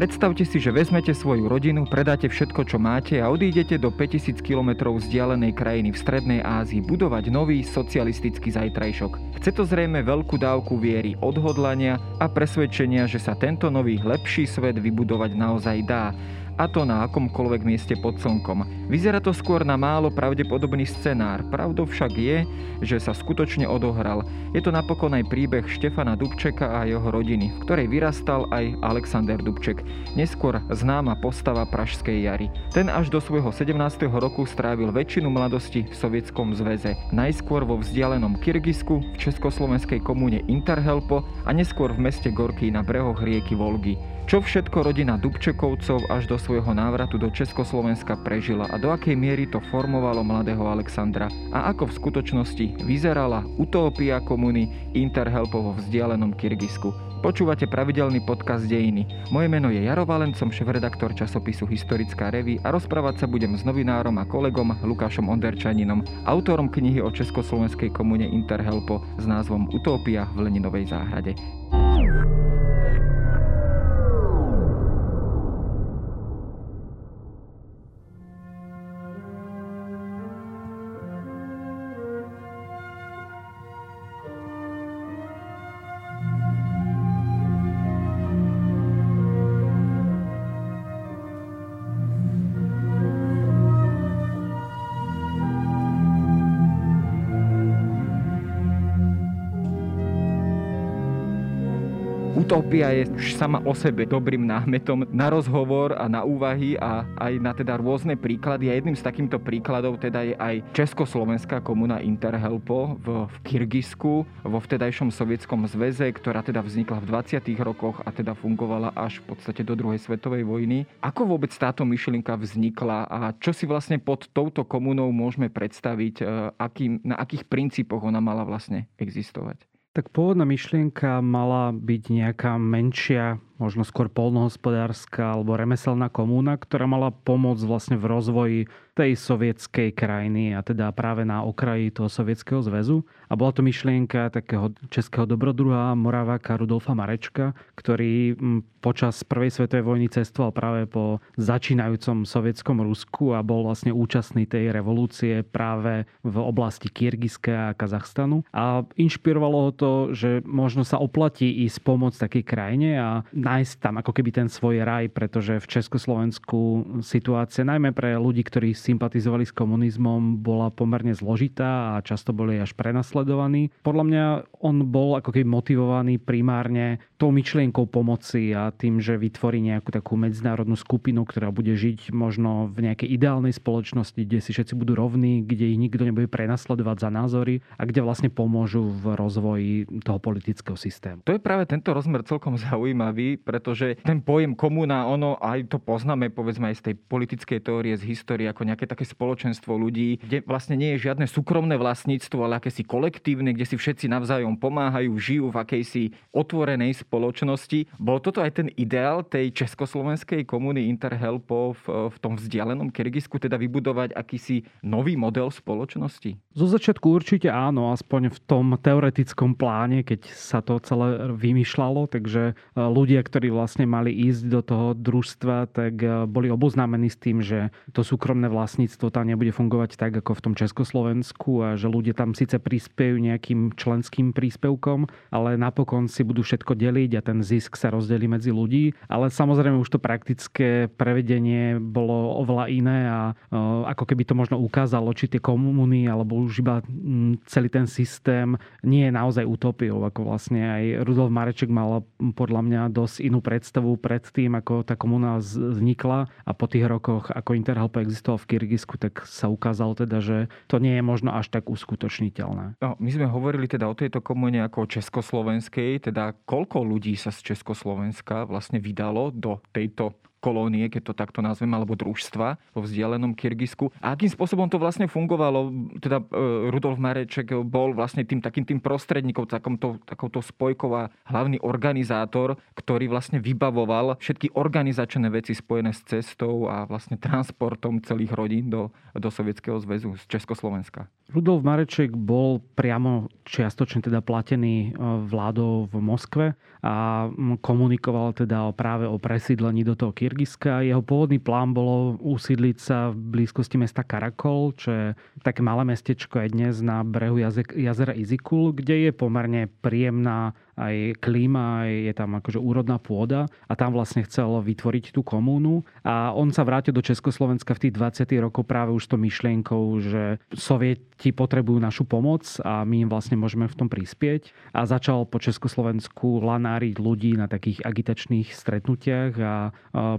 Predstavte si, že vezmete svoju rodinu, predáte všetko, čo máte a odídete do 5000 km vzdialenej krajiny v Strednej Ázii budovať nový socialistický zajtrajšok. Chce to zrejme veľkú dávku viery, odhodlania a presvedčenia, že sa tento nový lepší svet vybudovať naozaj dá a to na akomkoľvek mieste pod slnkom. Vyzerá to skôr na málo pravdepodobný scenár, pravdou však je, že sa skutočne odohral. Je to napokon aj príbeh Štefana Dubčeka a jeho rodiny, v ktorej vyrastal aj Alexander Dubček, neskôr známa postava Pražskej jary. Ten až do svojho 17. roku strávil väčšinu mladosti v Sovietskom zväze, najskôr vo vzdialenom Kyrgyzsku, v československej komúne Interhelpo a neskôr v meste Gorky na brehoch rieky Volgy. Čo všetko rodina Dubčekovcov až do svojho návratu do Československa prežila a do akej miery to formovalo mladého Alexandra a ako v skutočnosti vyzerala utópia komuny Interhelpovo vzdialenom Kyrgyzsku. Počúvate pravidelný podcast Dejiny. Moje meno je Jaro Valen, som šéf-redaktor časopisu Historická revy a rozprávať sa budem s novinárom a kolegom Lukášom Onderčaninom, autorom knihy o československej komune Interhelpo s názvom Utópia v Leninovej záhrade. Utopia je sama o sebe dobrým námetom na rozhovor a na úvahy a aj na teda rôzne príklady. A jedným z takýmto príkladov teda je aj Československá komuna Interhelpo v, v Kyrgyzsku, vo vtedajšom sovietskom zväze, ktorá teda vznikla v 20. rokoch a teda fungovala až v podstate do druhej svetovej vojny. Ako vôbec táto myšlienka vznikla a čo si vlastne pod touto komunou môžeme predstaviť, e, akým, na akých princípoch ona mala vlastne existovať? Tak pôvodná myšlienka mala byť nejaká menšia možno skôr polnohospodárska alebo remeselná komúna, ktorá mala pomôcť vlastne v rozvoji tej sovietskej krajiny a teda práve na okraji toho sovietského zväzu. A bola to myšlienka takého českého dobrodruha Moraváka Rudolfa Marečka, ktorý počas prvej svetovej vojny cestoval práve po začínajúcom sovietskom Rusku a bol vlastne účastný tej revolúcie práve v oblasti Kyrgyzska a Kazachstanu. A inšpirovalo ho to, že možno sa oplatí ísť pomôcť takej krajine a nájsť tam ako keby ten svoj raj, pretože v Československu situácia najmä pre ľudí, ktorí sympatizovali s komunizmom, bola pomerne zložitá a často boli až prenasledovaní. Podľa mňa on bol ako keby motivovaný primárne tou myšlienkou pomoci a tým, že vytvorí nejakú takú medzinárodnú skupinu, ktorá bude žiť možno v nejakej ideálnej spoločnosti, kde si všetci budú rovní, kde ich nikto nebude prenasledovať za názory a kde vlastne pomôžu v rozvoji toho politického systému. To je práve tento rozmer celkom zaujímavý, pretože ten pojem komuna, ono aj to poznáme povedzme aj z tej politickej teórie, z histórie, ako nejaké také spoločenstvo ľudí, kde vlastne nie je žiadne súkromné vlastníctvo, ale akési kolektívne, kde si všetci navzájom pomáhajú, žijú v akejsi otvorenej spoločnosti. Bol toto aj ten ideál tej československej komuny Interhelpo v, v tom vzdialenom Kyrgyzsku, teda vybudovať akýsi nový model spoločnosti? Zo začiatku určite áno, aspoň v tom teoretickom pláne, keď sa to celé vymýšľalo, takže ľudia, ktorí vlastne mali ísť do toho družstva, tak e, boli oboznámení s tým, že to súkromné vlastníctvo tam nebude fungovať tak, ako v tom Československu a že ľudia tam síce prispiejú nejakým členským príspevkom, ale napokon si budú všetko deliť a ten zisk sa rozdelí medzi ľudí. Ale samozrejme už to praktické prevedenie bolo oveľa iné a e, ako keby to možno ukázalo, či tie komuny alebo už iba celý ten systém nie je naozaj utopiou, ako vlastne aj Rudolf Mareček mal podľa mňa dosť inú predstavu pred tým, ako tá komuna vznikla a po tých rokoch, ako Interhelp existoval v Kyrgyzsku, tak sa ukázalo teda, že to nie je možno až tak uskutočniteľné. No, my sme hovorili teda o tejto komune ako československej, teda koľko ľudí sa z Československa vlastne vydalo do tejto kolónie, keď to takto nazvem, alebo družstva vo vzdialenom Kyrgyzsku. A akým spôsobom to vlastne fungovalo? Teda e, Rudolf Mareček bol vlastne tým takým tým prostredníkom, takomto, takouto spojkou a hlavný organizátor, ktorý vlastne vybavoval všetky organizačné veci spojené s cestou a vlastne transportom celých rodín do, do Sovietskeho zväzu z Československa. Rudolf Mareček bol priamo čiastočne teda platený e, vládou v Moskve a komunikoval teda práve o presídlení do toho Kyrgyzska. Jeho pôvodný plán bolo usídliť sa v blízkosti mesta Karakol, čo je také malé mestečko aj dnes na brehu jazera Izikul, kde je pomerne príjemná aj klíma, aj je tam akože úrodná pôda a tam vlastne chcel vytvoriť tú komúnu a on sa vrátil do Československa v tých 20. rokov práve už s tou myšlienkou, že sovieti potrebujú našu pomoc a my im vlastne môžeme v tom prispieť a začal po Československu lanáriť ľudí na takých agitačných stretnutiach a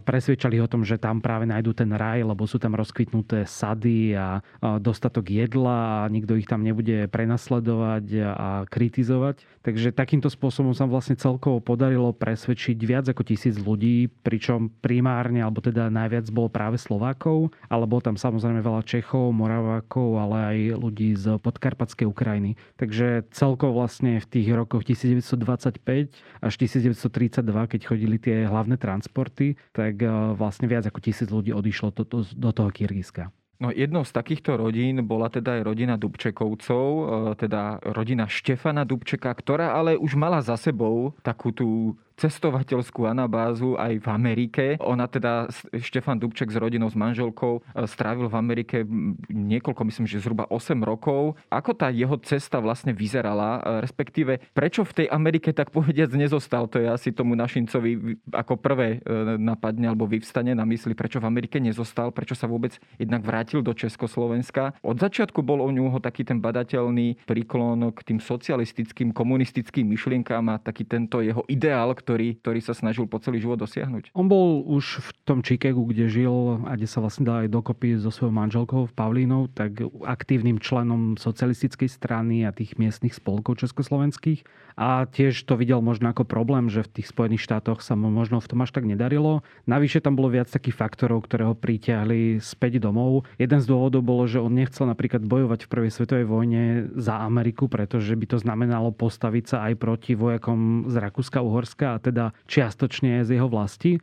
presvedčali ho o tom, že tam práve nájdú ten raj, lebo sú tam rozkvitnuté sady a dostatok jedla a nikto ich tam nebude prenasledovať a kritizovať. Takže takýmto spôsobom spôsobom sa vlastne celkovo podarilo presvedčiť viac ako tisíc ľudí, pričom primárne, alebo teda najviac bolo práve Slovákov, ale bolo tam samozrejme veľa Čechov, Moravákov, ale aj ľudí z podkarpatskej Ukrajiny. Takže celkovo vlastne v tých rokoch 1925 až 1932, keď chodili tie hlavné transporty, tak eh, vlastne viac ako tisíc ľudí odišlo do toho Kyrgyzska. No jednou z takýchto rodín bola teda aj rodina Dubčekovcov, e, teda rodina Štefana Dubčeka, ktorá ale už mala za sebou takú tú cestovateľskú anabázu aj v Amerike. Ona teda, Štefan Dubček s rodinou, s manželkou, e, strávil v Amerike niekoľko, myslím, že zhruba 8 rokov. Ako tá jeho cesta vlastne vyzerala, e, respektíve prečo v tej Amerike tak povediac nezostal? To je asi tomu našincovi ako prvé e, napadne alebo vyvstane na mysli, prečo v Amerike nezostal, prečo sa vôbec jednak vrátil do Československa. Od začiatku bol u ňoho taký ten badateľný príklon k tým socialistickým, komunistickým myšlienkám a taký tento jeho ideál, ktorý ktorý, ktorý sa snažil po celý život dosiahnuť. On bol už v tom Chicagu, kde žil a kde sa vlastne dal aj dokopy so svojou manželkou Pavlínou, tak aktívnym členom socialistickej strany a tých miestnych spolkov československých. A tiež to videl možno ako problém, že v tých Spojených štátoch sa mu možno v tom až tak nedarilo. Navyše tam bolo viac takých faktorov, ktoré ho pritiahli späť domov. Jeden z dôvodov bolo, že on nechcel napríklad bojovať v prvej svetovej vojne za Ameriku, pretože by to znamenalo postaviť sa aj proti vojakom z Rakúska-Uhorska a teda čiastočne z jeho vlasti.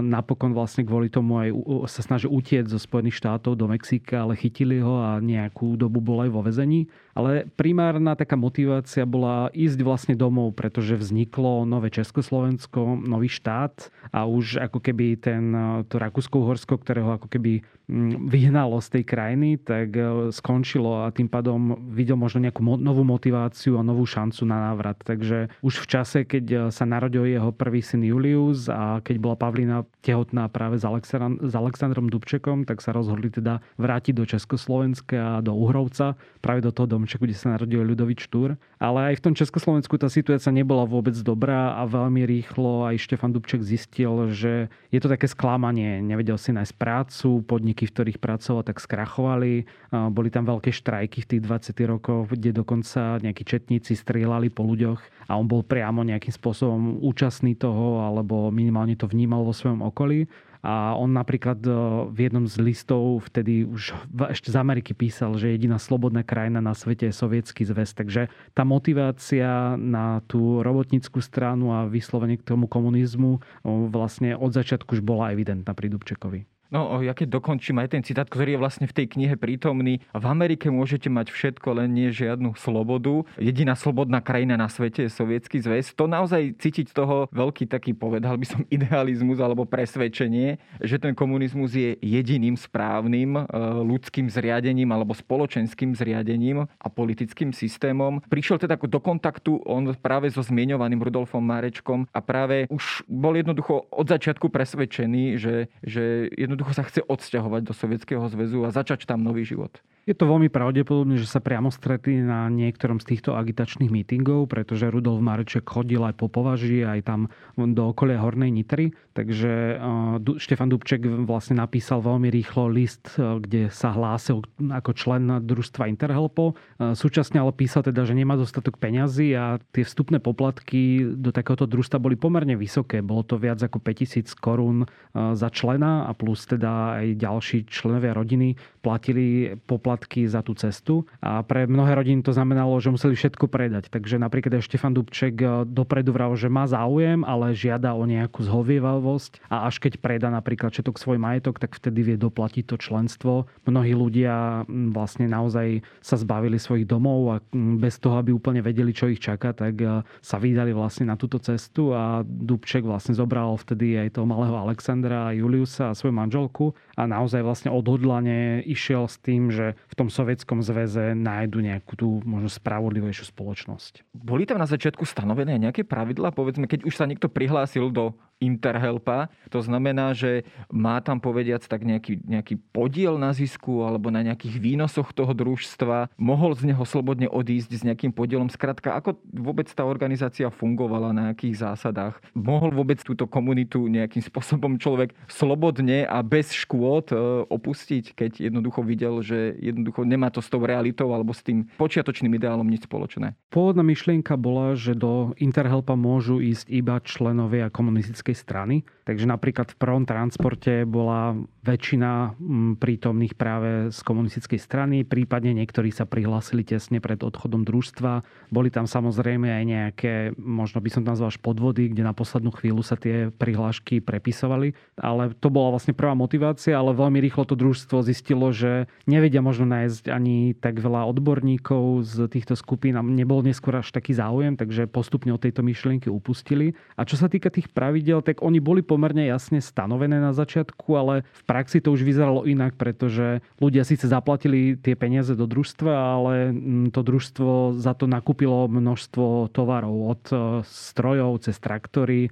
Napokon vlastne kvôli tomu aj sa snažil utieť zo Spojených štátov do Mexika, ale chytili ho a nejakú dobu bol aj vo vezení. Ale primárna taká motivácia bola ísť vlastne domov, pretože vzniklo nové Československo, nový štát a už ako keby ten, to Rakúsko-Uhorsko, ktorého ako keby mm, vyhnalo z tej krajiny, tak e, skončilo a tým pádom videl možno nejakú novú motiváciu a novú šancu na návrat. Takže už v čase, keď e, sa narodil jeho prvý syn Julius a keď bola Pavlina tehotná práve s, Aleksandrom, s Aleksandrom Dubčekom, tak sa rozhodli teda vrátiť do Československa a do Uhrovca, práve do toho domčeku, kde sa narodil Ľudovít Štúr. Ale aj v tom Československu tá situácia nebola vôbec dobrá a veľmi rýchlo aj Štefan Dubček zistil, že je to také sklamanie. Nevedel si nájsť prácu, podniky, v ktorých pracoval, tak skrachovali. Boli tam veľké štrajky v tých 20 rokoch, kde dokonca nejakí četníci strieľali po ľuďoch a on bol priamo nejakým spôsobom účastný toho alebo minimálne to vnímal vo svojom okolí. A on napríklad e, v jednom z listov vtedy už ešte z Ameriky písal, že jediná slobodná krajina na svete je sovietský zväz. Takže tá motivácia na tú robotníckú stranu a vyslovene k tomu komunizmu vlastne od začiatku už bola evidentná pri Dubčekovi. No, ja keď dokončím aj ten citát, ktorý je vlastne v tej knihe prítomný. V Amerike môžete mať všetko, len nie žiadnu slobodu. Jediná slobodná krajina na svete je Sovietský zväz. To naozaj cítiť toho veľký taký, povedal by som, idealizmus alebo presvedčenie, že ten komunizmus je jediným správnym e, ľudským zriadením alebo spoločenským zriadením a politickým systémom. Prišiel teda do kontaktu on práve so zmienovaným Rudolfom Márečkom a práve už bol jednoducho od začiatku presvedčený, že, že jednoducho jednoducho sa chce odsťahovať do Sovietskeho zväzu a začať tam nový život. Je to veľmi pravdepodobné, že sa priamo stretli na niektorom z týchto agitačných mítingov, pretože Rudolf Mareček chodil aj po považi, aj tam do okolia Hornej Nitry. Takže uh, Štefan Dubček vlastne napísal veľmi rýchlo list, uh, kde sa hlásil ako člen družstva Interhelpo. Uh, súčasne ale písal teda, že nemá dostatok peňazí a tie vstupné poplatky do takéhoto družstva boli pomerne vysoké. Bolo to viac ako 5000 korún za člena a plus teda aj ďalší členovia rodiny platili poplatky za tú cestu a pre mnohé rodiny to znamenalo, že museli všetko predať. Takže napríklad aj Štefan Dubček e, dopredu vral, že má záujem, ale žiada o nejakú zhovievavosť a až keď predá napríklad všetok svoj majetok, tak vtedy vie doplatiť to členstvo. Mnohí ľudia vlastne naozaj sa zbavili svojich domov a bez toho, aby úplne vedeli, čo ich čaká, tak e, sa vydali vlastne na túto cestu a Dubček vlastne zobral vtedy aj toho malého Alexandra, Juliusa a svoju manželku a naozaj vlastne odhodlane išiel s tým, že v tom sovietskom zväze nájdu nejakú tú možno spravodlivejšiu spoločnosť. Boli tam na začiatku stanovené nejaké pravidlá? Povedzme, keď už sa niekto prihlásil do Interhelpa. To znamená, že má tam povediac tak nejaký, nejaký podiel na zisku alebo na nejakých výnosoch toho družstva. Mohol z neho slobodne odísť s nejakým podielom. Skrátka, ako vôbec tá organizácia fungovala, na akých zásadách? Mohol vôbec túto komunitu nejakým spôsobom človek slobodne a bez škôd e, opustiť, keď jednoducho videl, že jednoducho nemá to s tou realitou alebo s tým počiatočným ideálom nič spoločné? Pôvodná myšlienka bola, že do Interhelpa môžu ísť iba členovia komunistickej strany. Takže napríklad v prvom transporte bola väčšina prítomných práve z komunistickej strany, prípadne niektorí sa prihlásili tesne pred odchodom družstva. Boli tam samozrejme aj nejaké, možno by som nazval podvody, kde na poslednú chvíľu sa tie prihlášky prepisovali. Ale to bola vlastne prvá motivácia, ale veľmi rýchlo to družstvo zistilo, že nevedia možno nájsť ani tak veľa odborníkov z týchto skupín a nebol neskôr až taký záujem, takže postupne od tejto myšlienky upustili. A čo sa týka tých pravidel, tak oni boli pomerne jasne stanovené na začiatku, ale v praxi to už vyzeralo inak, pretože ľudia síce zaplatili tie peniaze do družstva, ale mm, to družstvo za to nakúpilo množstvo tovarov od e, strojov cez traktory. E,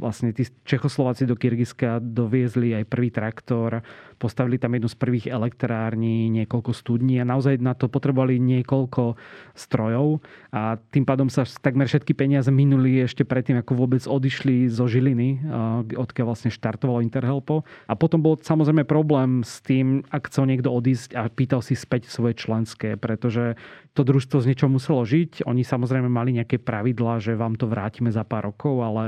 vlastne tí Čechoslováci do Kyrgyzska doviezli aj prvý traktor, postavili tam jednu z prvých elektrární, niekoľko studní a naozaj na to potrebovali niekoľko strojov a tým pádom sa takmer všetky peniaze minuli ešte predtým, ako vôbec odišli zo Žiliny Žiliny, odkiaľ vlastne štartovalo Interhelpo. A potom bol samozrejme problém s tým, ak chcel niekto odísť a pýtal si späť svoje členské, pretože to družstvo z niečo muselo žiť. Oni samozrejme mali nejaké pravidlá, že vám to vrátime za pár rokov, ale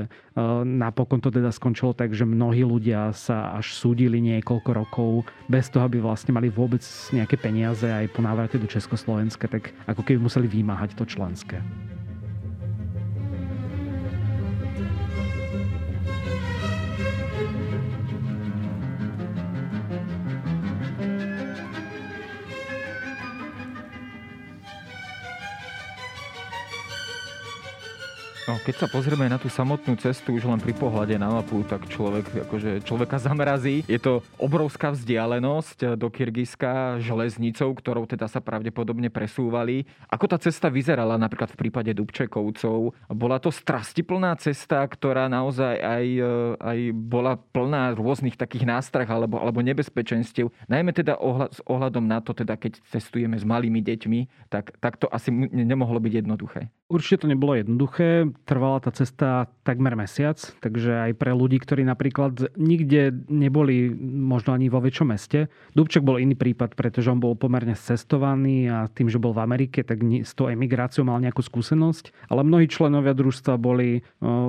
napokon to teda skončilo tak, že mnohí ľudia sa až súdili niekoľko rokov bez toho, aby vlastne mali vôbec nejaké peniaze aj po návrate do Československa, tak ako keby museli vymáhať to členské. Keď sa pozrieme na tú samotnú cestu už len pri pohľade na mapu, tak človek akože človeka zamrazí. Je to obrovská vzdialenosť do Kyrgyzska železnicou, ktorou teda sa pravdepodobne presúvali. Ako tá cesta vyzerala napríklad v prípade Dubčekovcov? Bola to strastiplná cesta, ktorá naozaj aj, aj bola plná rôznych takých nástrah alebo, alebo nebezpečenstiev. Najmä teda ohľad, s ohľadom na to, teda keď cestujeme s malými deťmi, tak, tak to asi nemohlo byť jednoduché. Určite to nebolo jednoduché. Trvala tá cesta takmer mesiac, takže aj pre ľudí, ktorí napríklad nikde neboli možno ani vo väčšom meste. Dubček bol iný prípad, pretože on bol pomerne cestovaný a tým, že bol v Amerike, tak s tou emigráciou mal nejakú skúsenosť. Ale mnohí členovia družstva boli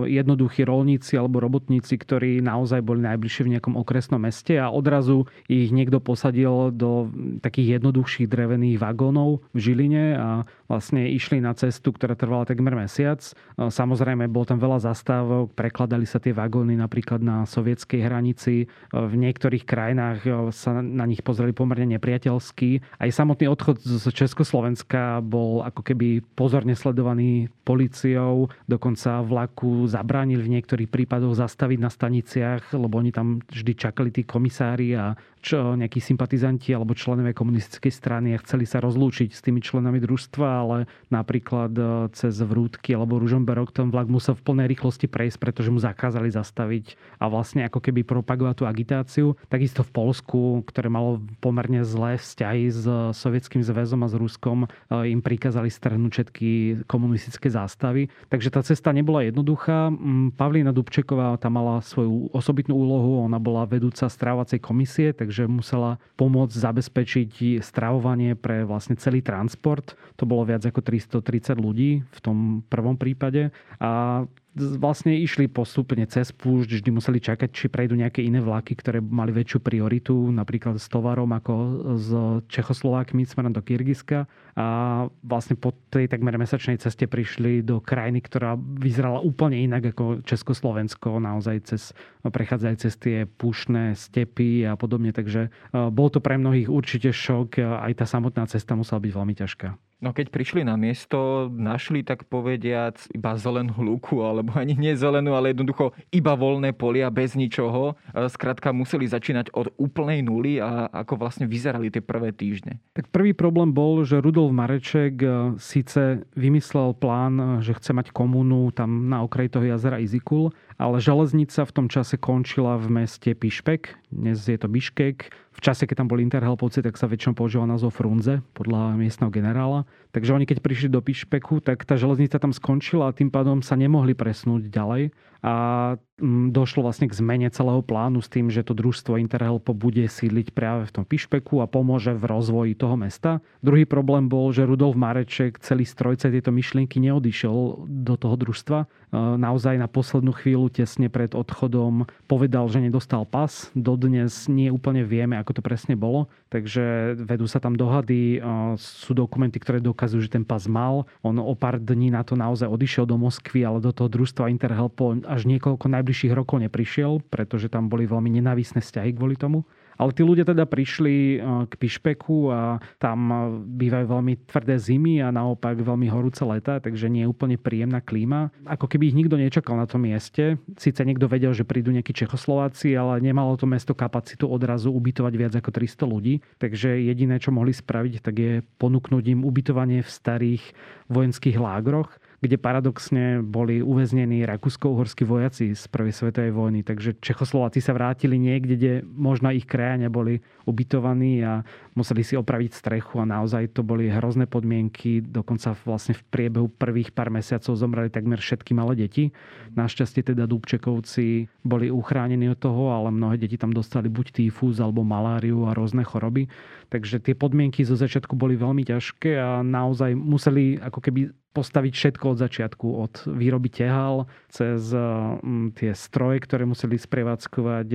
jednoduchí rolníci alebo robotníci, ktorí naozaj boli najbližšie v nejakom okresnom meste a odrazu ich niekto posadil do takých jednoduchších drevených vagónov v Žiline a vlastne išli na cestu, ktorá trvala takmer mesiac. Samozrejme, bol tam veľa zastávok, prekladali sa tie vagóny napríklad na sovietskej hranici. V niektorých krajinách sa na nich pozreli pomerne nepriateľsky. Aj samotný odchod z Československa bol ako keby pozorne sledovaný policiou. Dokonca vlaku zabránili v niektorých prípadoch zastaviť na staniciach, lebo oni tam vždy čakali tí komisári a čo, nejakí sympatizanti alebo členovia komunistickej strany a chceli sa rozlúčiť s tými členami družstva, ale napríklad e, cez Vrútky alebo Ružomberok ten vlak musel v plnej rýchlosti prejsť, pretože mu zakázali zastaviť a vlastne ako keby propagovať tú agitáciu. Takisto v Polsku, ktoré malo pomerne zlé vzťahy s Sovietským zväzom a s Ruskom, e, im prikázali strhnúť všetky komunistické zástavy. Takže tá cesta nebola jednoduchá. Mm, Pavlína Dubčeková tam mala svoju osobitnú úlohu, ona bola vedúca strávacej komisie, takže musela pomôcť zabezpečiť stravovanie pre vlastne celý transport. To bolo viac ako 330 ľudí v tom prvom prípade. A vlastne išli postupne cez púšť, vždy museli čakať, či prejdú nejaké iné vlaky, ktoré mali väčšiu prioritu, napríklad s tovarom ako z Čechoslovákmi smerom do Kyrgyzska. A vlastne po tej takmer mesačnej ceste prišli do krajiny, ktorá vyzerala úplne inak ako Československo, naozaj cez, prechádzali cez tie púšne stepy a podobne. Takže bol to pre mnohých určite šok. Aj tá samotná cesta musela byť veľmi ťažká. No keď prišli na miesto, našli tak povediac iba zelenú lúku, alebo ani nie zelenú, ale jednoducho iba voľné polia bez ničoho. Skrátka museli začínať od úplnej nuly a ako vlastne vyzerali tie prvé týždne. Tak prvý problém bol, že Rudolf Mareček e, síce vymyslel plán, že chce mať komúnu tam na okraji toho jazera Izikul, ale železnica v tom čase končila v meste Pišpek, dnes je to Biškek. V čase, keď tam boli Interhelpovci, tak sa väčšinou používal názov Frunze, podľa miestneho generála. Takže oni keď prišli do Pišpeku, tak tá železnica tam skončila a tým pádom sa nemohli presnúť ďalej a mm, došlo vlastne k zmene celého plánu s tým, že to družstvo Interhelpo bude sídliť práve v tom Pišpeku a pomôže v rozvoji toho mesta. Druhý problém bol, že Rudolf Mareček celý strojce tieto myšlienky neodišiel do toho družstva. Naozaj na poslednú chvíľu, tesne pred odchodom, povedal, že nedostal pas. Dodnes nie úplne vieme, ako to presne bolo, takže vedú sa tam dohady. Sú dokumenty, ktoré dokazujú, že ten pas mal. On o pár dní na to naozaj odišiel do Moskvy, ale do toho družstva Interhelpo až niekoľko najbližších rokov neprišiel, pretože tam boli veľmi nenávisné vzťahy kvôli tomu. Ale tí ľudia teda prišli e, k Pišpeku a tam e, bývajú veľmi tvrdé zimy a naopak veľmi horúce leta, takže nie je úplne príjemná klíma. Ako keby ich nikto nečakal na tom mieste. Sice niekto vedel, že prídu nejakí Čechoslováci, ale nemalo to mesto kapacitu odrazu ubytovať viac ako 300 ľudí. Takže jediné, čo mohli spraviť, tak je ponúknuť im ubytovanie v starých vojenských lágroch kde paradoxne boli uväznení rakúsko-uhorskí vojaci z prvej svetovej vojny. Takže Čechoslováci sa vrátili niekde, kde možno ich krajania boli ubytovaní a museli si opraviť strechu a naozaj to boli hrozné podmienky. Dokonca vlastne v priebehu prvých pár mesiacov zomreli takmer všetky malé deti. Našťastie teda Dubčekovci boli uchránení od toho, ale mnohé deti tam dostali buď týfus alebo maláriu a rôzne choroby. Takže tie podmienky zo začiatku boli veľmi ťažké a naozaj museli ako keby postaviť všetko od začiatku, od výroby tehal cez mm, tie stroje, ktoré museli sprevádzkovať,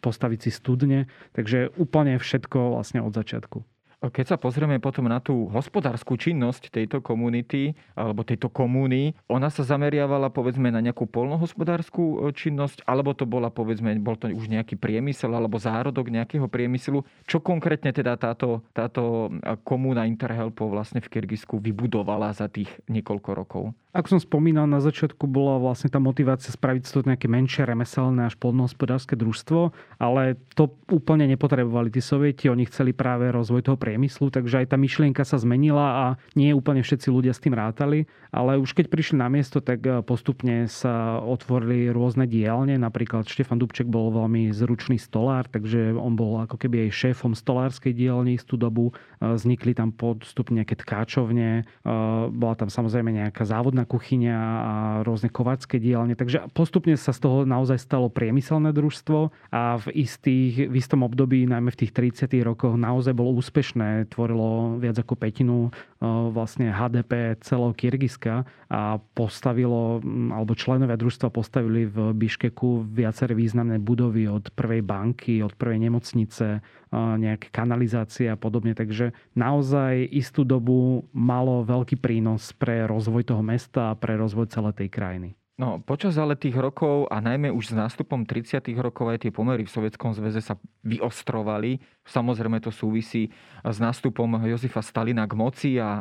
postaviť si studne. Takže úplne všetko vlastne od začiatku. Keď sa pozrieme potom na tú hospodárskú činnosť tejto komunity alebo tejto komúny, ona sa zameriavala povedzme na nejakú polnohospodárskú e, činnosť, alebo to bola povedzme, bol to už nejaký priemysel alebo zárodok nejakého priemyslu. Čo konkrétne teda táto, táto komúna Interhelpo vlastne v Kyrgyzsku vybudovala za tých niekoľko rokov? Ako som spomínal, na začiatku bola vlastne tá motivácia spraviť to nejaké menšie remeselné až polnohospodárske družstvo, ale to úplne nepotrebovali tí sovieti, oni chceli práve rozvoj toho priemyslu, takže aj tá myšlienka sa zmenila a nie úplne všetci ľudia s tým rátali, ale už keď prišli na miesto, tak eh, postupne sa otvorili rôzne dielne, napríklad Štefan Dubček bol veľmi zručný stolár, takže on bol ako keby aj šéfom stolárskej dielne istú dobu, eh, vznikli tam postupne nejaké tkáčovne, eh, bola tam samozrejme nejaká závodná kuchyňa a rôzne kovácké dielne. Takže postupne sa z toho naozaj stalo priemyselné družstvo a v, istých, v istom období, najmä v tých 30. rokoch, naozaj bolo úspešné. Tvorilo viac ako petinu e, vlastne HDP celého Kyrgyzska a postavilo, alebo členovia družstva postavili v Biškeku viaceré významné budovy od prvej banky, od prvej nemocnice, nejaké kanalizácie a podobne. Takže naozaj istú dobu malo veľký prínos pre rozvoj toho mesta a pre rozvoj celej tej krajiny. No, počas ale tých rokov a najmä už s nástupom 30. rokov aj tie pomery v Sovjetskom zväze sa vyostrovali. Samozrejme to súvisí s nástupom Jozifa Stalina k moci a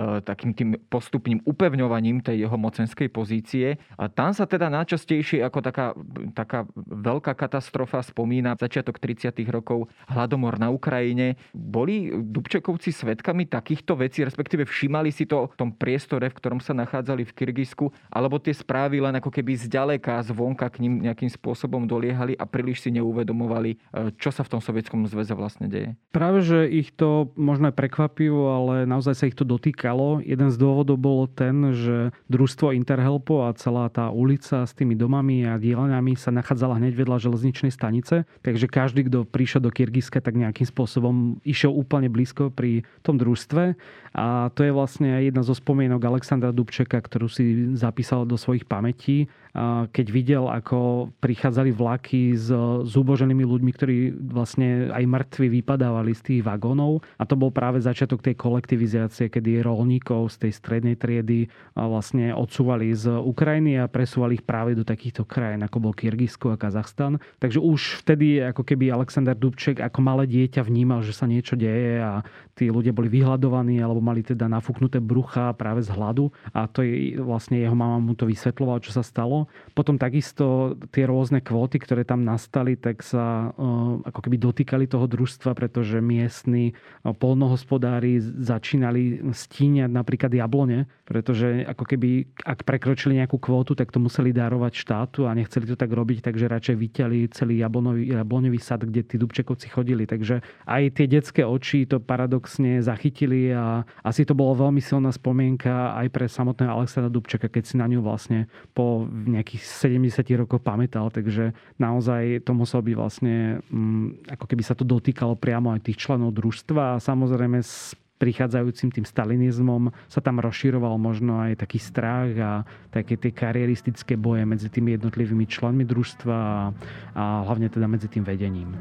E, takým tým postupným upevňovaním tej jeho mocenskej pozície. A tam sa teda najčastejšie ako taká, taká veľká katastrofa spomína začiatok 30. rokov hladomor na Ukrajine. Boli Dubčekovci svetkami takýchto vecí, respektíve všímali si to v tom priestore, v ktorom sa nachádzali v Kyrgyzsku, alebo tie správy len ako keby zďaleka, zvonka k ním nejakým spôsobom doliehali a príliš si neuvedomovali, e, čo sa v tom sovietskom zväze vlastne deje. Práve, že ich to možno prekvapilo, ale naozaj sa ich to dotýka týkalo. Jeden z dôvodov bol ten, že družstvo Interhelpo a celá tá ulica s tými domami a dielňami sa nachádzala hneď vedľa železničnej stanice, takže každý, kto prišiel do Kyrgyzska, tak nejakým spôsobom išiel úplne blízko pri tom družstve. A to je vlastne jedna zo spomienok Alexandra Dubčeka, ktorú si zapísal do svojich svojich pamätí, keď videl, ako prichádzali vlaky s zúboženými ľuďmi, ktorí vlastne aj mŕtvi vypadávali z tých vagónov. A to bol práve začiatok tej kolektivizácie, kedy rolníkov z tej strednej triedy vlastne odsúvali z Ukrajiny a presúvali ich práve do takýchto krajín, ako bol Kyrgyzsko a Kazachstan. Takže už vtedy ako keby Alexander Dubček ako malé dieťa vnímal, že sa niečo deje a tí ľudia boli vyhľadovaní alebo mali teda nafúknuté brucha práve z hladu a to je vlastne jeho mama mu to vysvetlovala, čo sa stalo potom takisto tie rôzne kvóty, ktoré tam nastali, tak sa eh, ako keby dotýkali toho družstva, pretože miestni eh, polnohospodári začínali stíňať napríklad jablone, pretože ako keby ak prekročili nejakú kvótu, tak to museli darovať štátu a nechceli to tak robiť, takže radšej vyťali celý jablonový, jablonový sad, kde tí dubčekovci chodili. Takže aj tie detské oči to paradoxne zachytili a asi to bolo veľmi silná spomienka aj pre samotného Alexandra Dubčeka, keď si na ňu vlastne po nejakých 70 rokov pamätal, takže naozaj to muselo byť vlastne, mm, ako keby sa to dotýkalo priamo aj tých členov družstva a samozrejme s prichádzajúcim tým stalinizmom sa tam rozširoval možno aj taký strach a také tie karieristické boje medzi tými jednotlivými členmi družstva a, a hlavne teda medzi tým vedením.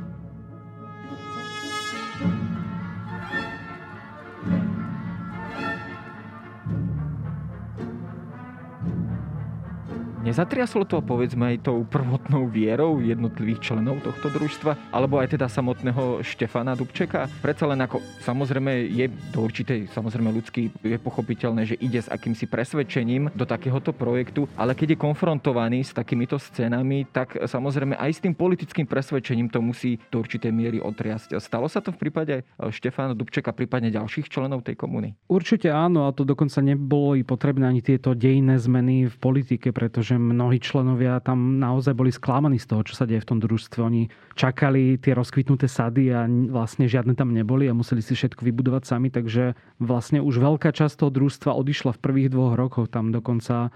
Nezatriaslo to povedzme aj tou prvotnou vierou jednotlivých členov tohto družstva, alebo aj teda samotného Štefana Dubčeka? Predsa len ako samozrejme je do určitej, samozrejme ľudský je pochopiteľné, že ide s akýmsi presvedčením do takéhoto projektu, ale keď je konfrontovaný s takýmito scénami, tak samozrejme aj s tým politickým presvedčením to musí do určitej miery otriasť. Stalo sa to v prípade Štefana Dubčeka, prípadne ďalších členov tej komuny? Určite áno, a to dokonca nebolo i potrebné ani tieto dejné zmeny v politike, pretože mnohí členovia tam naozaj boli sklamaní z toho, čo sa deje v tom družstve. Oni čakali tie rozkvitnuté sady a vlastne žiadne tam neboli a museli si všetko vybudovať sami, takže vlastne už veľká časť toho družstva odišla v prvých dvoch rokoch. Tam dokonca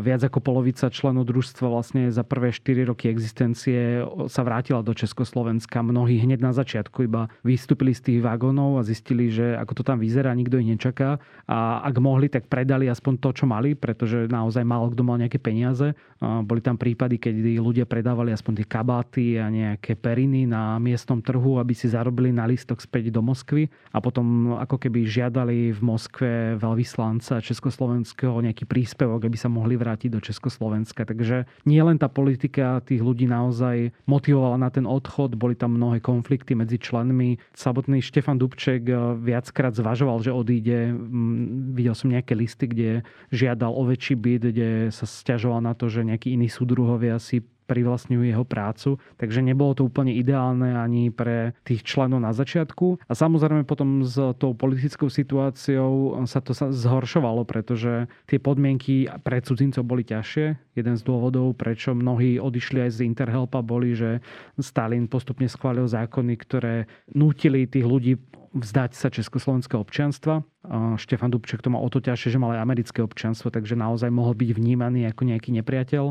viac ako polovica členov družstva vlastne za prvé 4 roky existencie sa vrátila do Československa. Mnohí hneď na začiatku iba vystúpili z tých vagónov a zistili, že ako to tam vyzerá, nikto ich nečaká. A ak mohli, tak predali aspoň to, čo mali, pretože naozaj málo kto mal nejaké peniaze boli tam prípady, keď ľudia predávali aspoň tie kabáty a nejaké periny na miestnom trhu, aby si zarobili na listok späť do Moskvy a potom ako keby žiadali v Moskve veľvyslanca Československého nejaký príspevok, aby sa mohli vrátiť do Československa. Takže nie len tá politika tých ľudí naozaj motivovala na ten odchod, boli tam mnohé konflikty medzi členmi. Samotný Štefan Dubček eh, viackrát zvažoval, že odíde. Mm, videl som nejaké listy, kde žiadal o väčší byt, kde sa stiažoval na to, že nejakí iní súdruhovia si privlastňujú jeho prácu. Takže nebolo to úplne ideálne ani pre tých členov na začiatku. A samozrejme potom s tou politickou situáciou sa to zhoršovalo, pretože tie podmienky pre cudzincov boli ťažšie. Jeden z dôvodov, prečo mnohí odišli aj z Interhelpa, boli, že Stalin postupne schválil zákony, ktoré nútili tých ľudí vzdať sa československého občianstva. Štefan Dubček to mal o to ťažšie, že mal aj americké občianstvo, takže naozaj mohol byť vnímaný ako nejaký nepriateľ.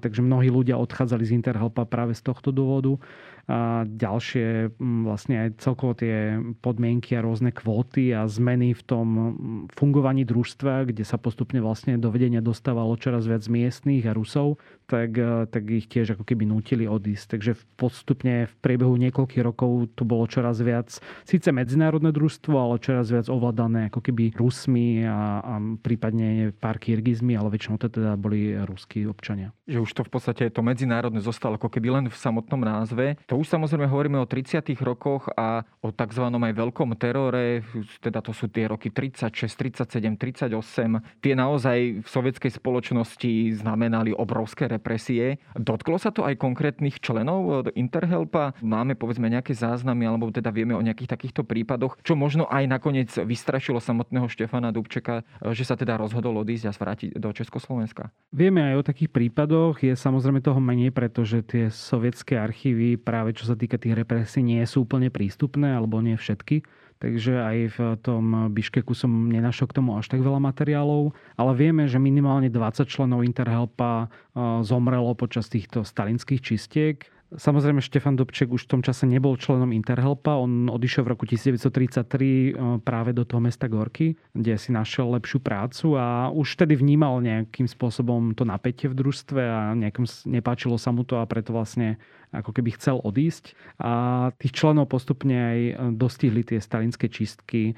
Takže mnohí ľudia odchádzali z Interhelpa práve z tohto dôvodu ďalšie vlastne aj celkovo tie podmienky a rôzne kvóty a zmeny v tom fungovaní družstva, kde sa postupne vlastne do vedenia dostávalo čoraz viac miestných a Rusov, tak, tak ich tiež ako keby nutili odísť. Takže postupne v priebehu niekoľkých rokov tu bolo čoraz viac síce medzinárodné družstvo, ale čoraz viac ovládané ako keby Rusmi a, a prípadne pár Kyrgyzmi, ale väčšinou to teda boli ruskí občania. Že už to v podstate to medzinárodné zostalo ako keby len v samotnom názve. To už samozrejme hovoríme o 30. rokoch a o tzv. aj veľkom terore, teda to sú tie roky 36, 37, 38. Tie naozaj v sovietskej spoločnosti znamenali obrovské represie. Dotklo sa to aj konkrétnych členov Interhelpa? Máme povedzme nejaké záznamy, alebo teda vieme o nejakých takýchto prípadoch, čo možno aj nakoniec vystrašilo samotného Štefana Dubčeka, že sa teda rozhodol odísť a zvrátiť do Československa? Vieme aj o takých prípadoch. Je samozrejme toho menej, pretože tie sovietské archívy práve práve čo sa týka tých represí nie sú úplne prístupné, alebo nie všetky. Takže aj v tom Biškeku som nenašiel k tomu až tak veľa materiálov, ale vieme, že minimálne 20 členov Interhelpa zomrelo počas týchto stalinských čistiek. Samozrejme, Štefan Dobček už v tom čase nebol členom Interhelpa. On odišiel v roku 1933 práve do toho mesta Gorky, kde si našiel lepšiu prácu a už vtedy vnímal nejakým spôsobom to napätie v družstve a nejakým nepáčilo sa mu to a preto vlastne ako keby chcel odísť. A tých členov postupne aj e, dostihli tie stalinské čistky.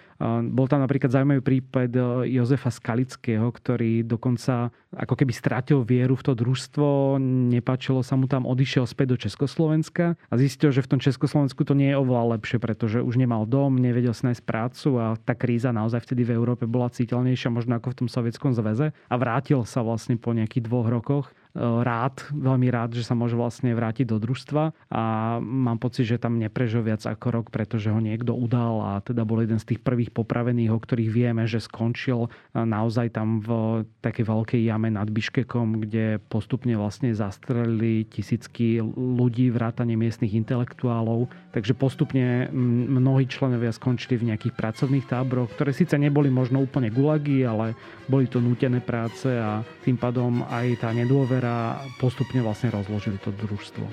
Bol tam napríklad zaujímavý prípad e, Jozefa Skalického, ktorý dokonca ako keby strátil vieru v to družstvo, nepáčilo sa mu tam, odišiel späť do Československa a zistil, že v tom Československu to nie je oveľa lepšie, pretože už nemal dom, nevedel si prácu a tá kríza naozaj vtedy v Európe bola citeľnejšia možno ako v tom Sovietskom zväze a vrátil sa vlastne po nejakých dvoch rokoch rád, veľmi rád, že sa môže vlastne vrátiť do družstva a mám pocit, že tam neprežil viac ako rok, pretože ho niekto udal a teda bol jeden z tých prvých popravených, o ktorých vieme, že skončil naozaj tam v takej veľkej jame nad Biškekom, kde postupne vlastne zastrelili tisícky ľudí, vrátane miestnych intelektuálov. Takže postupne mnohí členovia skončili v nejakých pracovných táboroch, ktoré síce neboli možno úplne gulagy, ale boli to nútené práce a tým pádom aj tá nedôvera a postupne vlastne rozložili to družstvo.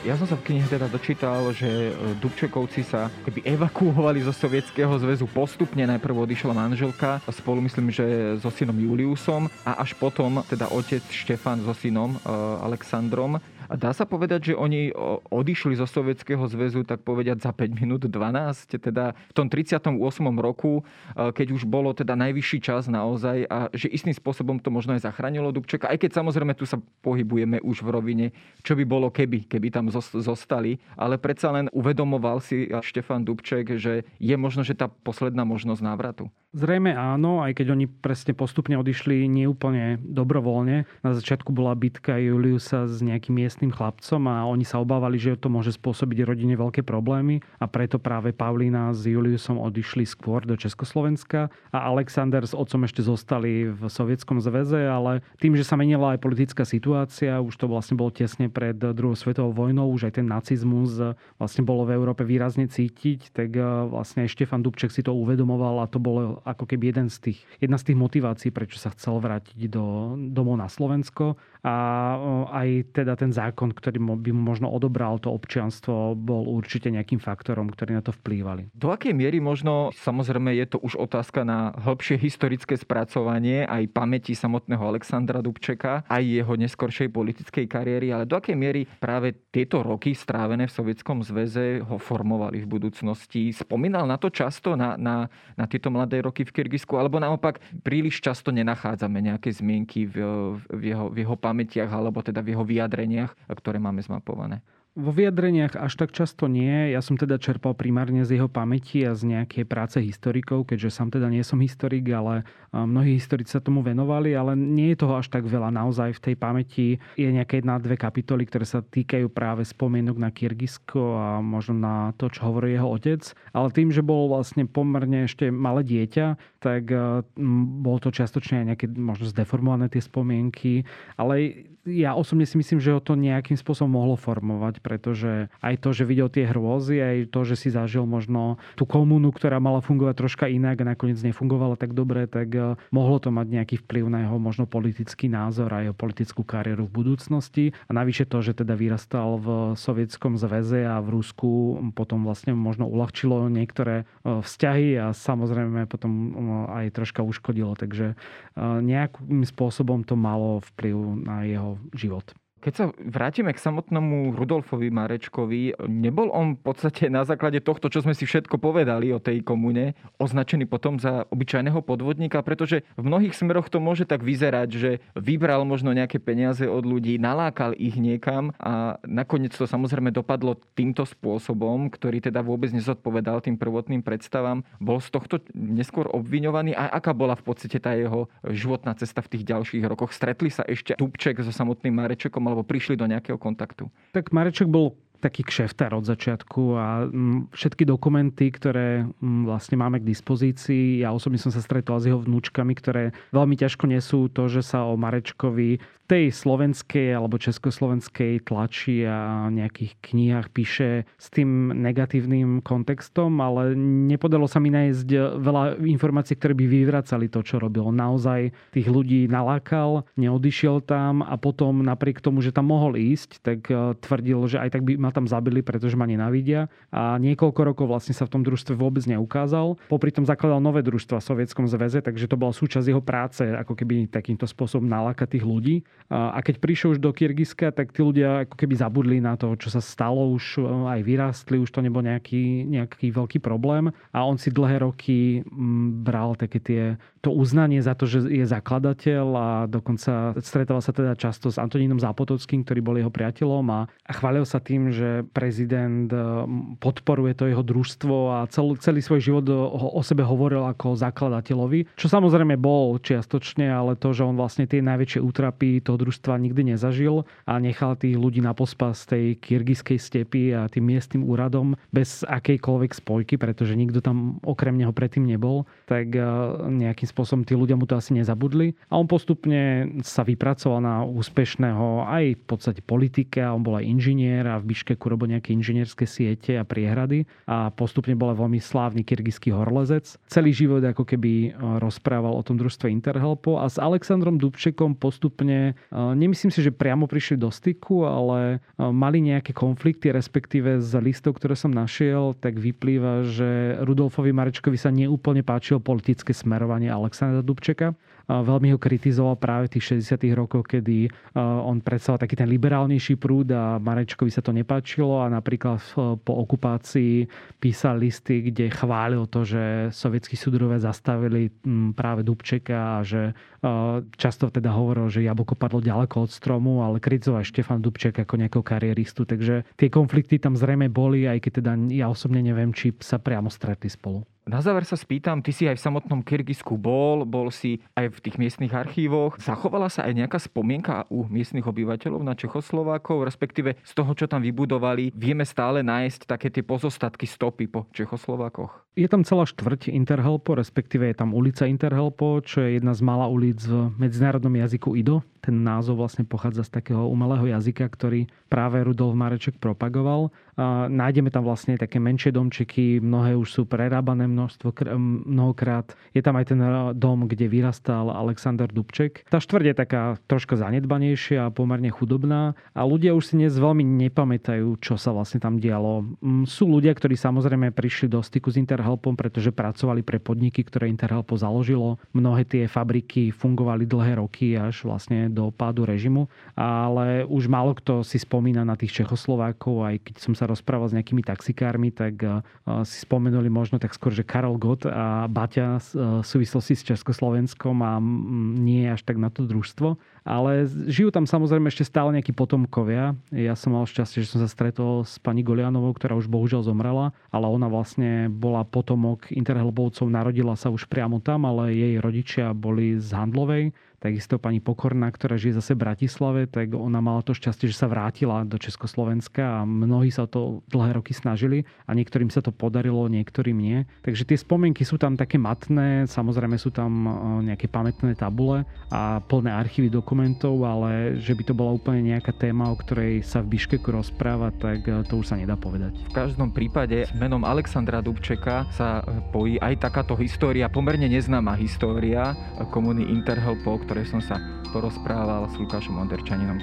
Ja som sa v knihe teda dočítal, že Dubčekovci sa keby evakuovali zo Sovietskeho zväzu postupne. Najprv odišla manželka spolu myslím, že so synom Juliusom a až potom teda otec Štefan so synom Aleksandrom a dá sa povedať, že oni odišli zo Sovietskeho zväzu, tak povedať, za 5 minút 12, teda v tom 38. roku, e, keď už bolo teda najvyšší čas naozaj a že istým spôsobom to možno aj zachránilo Dubčeka, aj keď samozrejme tu sa pohybujeme už v rovine, čo by bolo keby, keby tam zostali, ale predsa len uvedomoval si Štefan Dubček, že je možno, že tá posledná možnosť návratu. Zrejme áno, aj keď oni presne postupne odišli neúplne dobrovoľne. Na začiatku bola bitka Juliusa s nejakým miestnym chlapcom a oni sa obávali, že to môže spôsobiť rodine veľké problémy a preto práve Pavlína s Juliusom odišli skôr do Československa a Alexander s otcom ešte zostali v Sovietskom zväze, ale tým, že sa menila aj politická situácia, už to vlastne bolo tesne pred druhou svetovou vojnou, už aj ten nacizmus vlastne bolo v Európe výrazne cítiť, tak eh, vlastne aj Štefan Dubček si to uvedomoval a to bolo ako keby jeden z tých, jedna z tých motivácií, prečo sa chcel vrátiť do, domov na Slovensko. A aj teda ten zákon, ktorý by mu možno odobral to občianstvo, bol určite nejakým faktorom, ktorý na to vplývali. Do akej miery možno, samozrejme je to už otázka na hĺbšie historické spracovanie aj pamäti samotného Alexandra Dubčeka, aj jeho neskoršej politickej kariéry, ale do akej miery práve tieto roky strávené v Sovietskom zväze ho formovali v budúcnosti. Spomínal na to často, na, na, na tieto mladé roky v Kyrgyzsku, alebo naopak príliš často nenachádzame nejaké zmienky v, v, jeho, v jeho pamätiach alebo teda v jeho vyjadreniach, ktoré máme zmapované. Vo vyjadreniach až tak často nie. Ja som teda čerpal primárne z jeho pamäti a z nejakej práce historikov, keďže sám teda nie som historik, ale mnohí historici sa tomu venovali, ale nie je toho až tak veľa. Naozaj v tej pamäti je nejaké jedna, dve kapitoly, ktoré sa týkajú práve spomienok na Kyrgyzsko a možno na to, čo hovorí jeho otec. Ale tým, že bol vlastne pomerne ešte malé dieťa, tak bol to čiastočne aj nejaké možno zdeformované tie spomienky. Ale ja osobne si myslím, že ho to nejakým spôsobom mohlo formovať pretože aj to, že videl tie hrôzy, aj to, že si zažil možno tú komunu, ktorá mala fungovať troška inak a nakoniec nefungovala tak dobre, tak eh, mohlo to mať nejaký vplyv na jeho možno politický názor a jeho politickú kariéru v budúcnosti. A navyše to, že teda vyrastal v Sovietskom zväze a v Rusku potom vlastne možno uľahčilo niektoré eh, vzťahy a samozrejme potom eh, aj troška uškodilo. Takže nejakým spôsobom to malo vplyv na jeho život. Keď sa vrátime k samotnému Rudolfovi Marečkovi, nebol on v podstate na základe tohto, čo sme si všetko povedali o tej komune, označený potom za obyčajného podvodníka, pretože v mnohých smeroch to môže tak vyzerať, že vybral možno nejaké peniaze od ľudí, nalákal ich niekam a nakoniec to samozrejme dopadlo týmto spôsobom, ktorý teda vôbec nezodpovedal tým prvotným predstavám. Bol z tohto neskôr obviňovaný a aká bola v podstate tá jeho životná cesta v tých ďalších rokoch? Stretli sa ešte Tupček so samotným Marečekom alebo prišli do nejakého kontaktu? Tak Mareček bol taký kšeftár od začiatku a mm, všetky dokumenty, ktoré mm, vlastne máme k dispozícii, ja osobne som sa stretol s jeho vnúčkami, ktoré veľmi ťažko nesú to, že sa o Marečkovi tej slovenskej alebo československej tlači a nejakých knihách píše s tým negatívnym kontextom, ale nepodalo sa mi nájsť veľa informácií, ktoré by vyvracali to, čo robil. Naozaj tých ľudí nalákal, neodišiel tam a potom napriek tomu, že tam mohol ísť, tak e, tvrdil, že aj tak by ma tam zabili, pretože ma nenávidia. A niekoľko rokov vlastne sa v tom družstve vôbec neukázal. Popri tom zakladal nové družstva v Sovietskom zväze, takže to bola súčasť jeho práce, ako keby takýmto spôsobom nalákať tých ľudí. A keď prišiel už do Kyrgyzska, tak tí ľudia ako keby zabudli na to, čo sa stalo, už e, aj vyrástli, už to nebol nejaký, nejaký veľký problém. A on si dlhé roky bral také tie, to uznanie za to, že je zakladateľ a dokonca stretával sa teda často s Antonínom Zápotockým, ktorý bol jeho priateľom a, a chválil sa tým, že prezident e, podporuje to jeho družstvo a cel, celý svoj život o, o sebe hovoril ako zakladateľovi, čo samozrejme bol čiastočne, ale to, že on vlastne tie najväčšie útrapy toho družstva nikdy nezažil a nechal tých ľudí na pospas tej kyrgyzskej stepy a tým miestnym úradom bez akejkoľvek spojky, pretože nikto tam okrem neho predtým nebol, tak e, nejakým spôsobom tí ľudia mu to asi nezabudli. A on postupne sa vypracoval na úspešného aj v podstate politika, on bol aj inžinier a v Biškeku robil nejaké inžinierské siete a priehrady a postupne bol veľmi slávny kyrgyzský horlezec. Celý život ako keby e, rozprával o tom družstve Interhelpo a s Alexandrom Dubčekom postupne Nemyslím si, že priamo prišli do styku, ale mali nejaké konflikty, respektíve z listov, ktoré som našiel, tak vyplýva, že Rudolfovi Marečkovi sa neúplne páčilo politické smerovanie Alexandra Dubčeka veľmi ho kritizoval práve v tých 60 rokoch, kedy on predstavoval taký ten liberálnejší prúd a Marečkovi sa to nepáčilo a napríklad po okupácii písal listy, kde chválil to, že sovietskí súdrové zastavili práve Dubčeka a že často teda hovoril, že jablko padlo ďaleko od stromu, ale kritizoval Štefan Dubček ako nejakého kariéristu. Takže tie konflikty tam zrejme boli, aj keď teda ja osobne neviem, či sa priamo stretli spolu. Na záver sa spýtam, ty si aj v samotnom Kyrgyzsku bol, bol si aj v tých miestnych archívoch. Zachovala sa aj nejaká spomienka u miestnych obyvateľov na Čechoslovákov, respektíve z toho, čo tam vybudovali, vieme stále nájsť také tie pozostatky stopy po Čechoslovákoch? Je tam celá štvrť Interhelpo, respektíve je tam ulica Interhelpo, čo je jedna z mála ulic v medzinárodnom jazyku IDO. Ten názov vlastne pochádza z takého umelého jazyka, ktorý práve Rudolf Mareček propagoval. Nájdeme tam vlastne také menšie domčeky, mnohé už sú prerábané množstvo, mnohokrát. Je tam aj ten dom, kde vyrastal Alexander Dubček. Tá štvrť je taká troška zanedbanejšia a pomerne chudobná a ľudia už si dnes veľmi nepamätajú, čo sa vlastne tam dialo. Sú ľudia, ktorí samozrejme prišli do styku s Interhelpom, pretože pracovali pre podniky, ktoré Interhelpo založilo. Mnohé tie fabriky fungovali dlhé roky až vlastne do pádu režimu, ale už málo kto si spomína na tých Čechoslovákov, aj keď som sa rozprával s nejakými taxikármi, tak eh, si spomenuli možno tak skôr, že Karol Gott a Baťa eh, súvislosti s Československom a nie až tak na to družstvo. Ale žijú tam samozrejme ešte stále nejakí potomkovia. Ja som mal šťastie, že som sa stretol s pani Golianovou, ktorá už bohužiaľ zomrela, ale ona vlastne bola potomok Interhelbovcov, narodila sa už priamo tam, ale jej rodičia boli z Handlovej Takisto pani Pokorná, ktorá žije zase v Bratislave, tak ona mala to šťastie, že sa vrátila do Československa a mnohí sa to dlhé roky snažili a niektorým sa to podarilo, niektorým nie. Takže tie spomienky sú tam také matné, samozrejme sú tam e, nejaké pamätné tabule a plné archívy dokumentov, ale že by to bola úplne nejaká téma, o ktorej sa v Biškeku rozpráva, tak e, to už sa nedá povedať. V každom prípade menom Alexandra Dubčeka sa pojí aj takáto história, pomerne neznáma história komuny Interhelpo, ktorej som sa porozprával s Lukášom Onderčaninom.